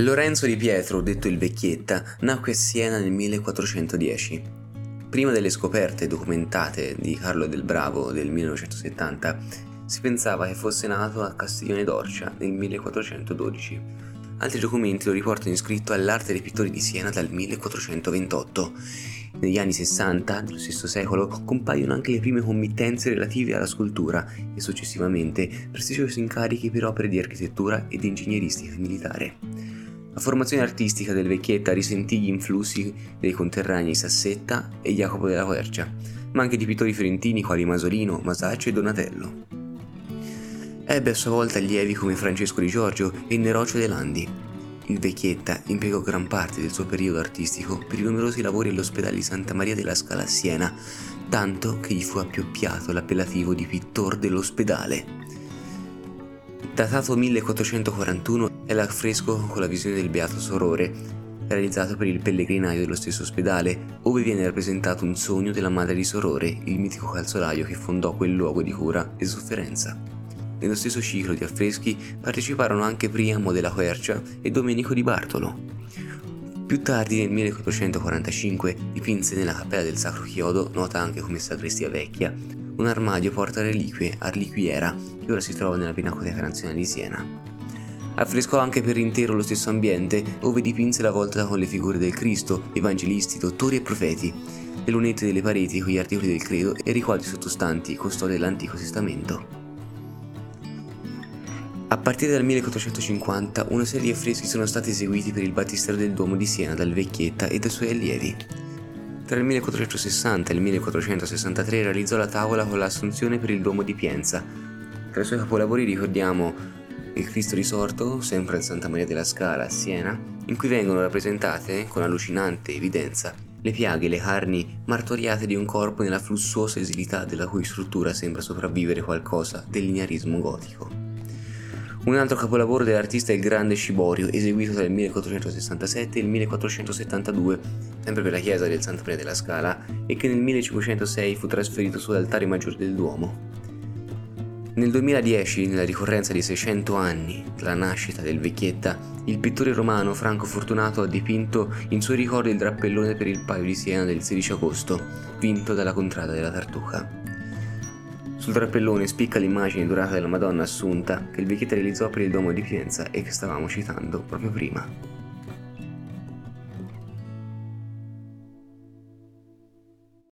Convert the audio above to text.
Lorenzo di Pietro, detto il Vecchietta, nacque a Siena nel 1410. Prima delle scoperte documentate di Carlo del Bravo del 1970, si pensava che fosse nato a Castiglione d'Orcia nel 1412. Altri documenti lo riportano iscritto all'arte dei pittori di Siena dal 1428. Negli anni 60 dello stesso secolo compaiono anche le prime committenze relative alla scultura e successivamente prestigiosi incarichi per opere di architettura ed ingegneristica militare. La formazione artistica del Vecchietta risentì gli influssi dei conterranei Sassetta e Jacopo della Quercia, ma anche di pittori fiorentini quali Masolino, Masaccio e Donatello. Ebbe a sua volta allievi come Francesco di Giorgio e Nerocio De Landi. Il Vecchietta impiegò gran parte del suo periodo artistico per i numerosi lavori all'ospedale di Santa Maria della Scala a Siena, tanto che gli fu appioppiato l'appellativo di pittor dell'ospedale. Datato 1441 è l'affresco con la visione del Beato Sorore, realizzato per il pellegrinaio dello stesso ospedale, ove viene rappresentato un sogno della madre di Sorore, il mitico calzolaio che fondò quel luogo di cura e sofferenza. Nello stesso ciclo di affreschi parteciparono anche Priamo della Quercia e Domenico di Bartolo. Più tardi, nel 1445, dipinse nella cappella del Sacro Chiodo, nota anche come Sacrestia Vecchia, un armadio porta reliquie Arliquiera che ora si trova nella Pinacoteca Nazionale di Siena. Affrescò anche per intero lo stesso ambiente, dove dipinse la volta con le figure del Cristo, evangelisti, dottori e profeti, le lunette delle pareti con gli articoli del credo e i riquadri sottostanti, custode dell'Antico Testamento. A partire dal 1450 una serie di affreschi sono stati eseguiti per il Battistero del Duomo di Siena dal Vecchietta e dai suoi allievi. Tra il 1460 e il 1463 realizzò la tavola con l'Assunzione per il Duomo di Pienza. Tra i suoi capolavori ricordiamo il Cristo risorto, sempre al Santa Maria della Scala a Siena, in cui vengono rappresentate, con allucinante evidenza, le piaghe e le carni martoriate di un corpo nella flussuosa esilità della cui struttura sembra sopravvivere qualcosa del linearismo gotico. Un altro capolavoro dell'artista è il Grande Ciborio, eseguito tra il 1467 e il 1472, sempre per la chiesa del Santa Maria della Scala, e che nel 1506 fu trasferito sull'altare maggiore del Duomo. Nel 2010, nella ricorrenza dei 600 anni dalla nascita del Vecchietta, il pittore romano Franco Fortunato ha dipinto in suo ricordo il drappellone per il Paio di Siena del 16 agosto, vinto dalla contrada della Tartuca. Sul drappellone spicca l'immagine dorata della Madonna Assunta che il vecchietto realizzò per il Duomo di Pienza e che stavamo citando proprio prima.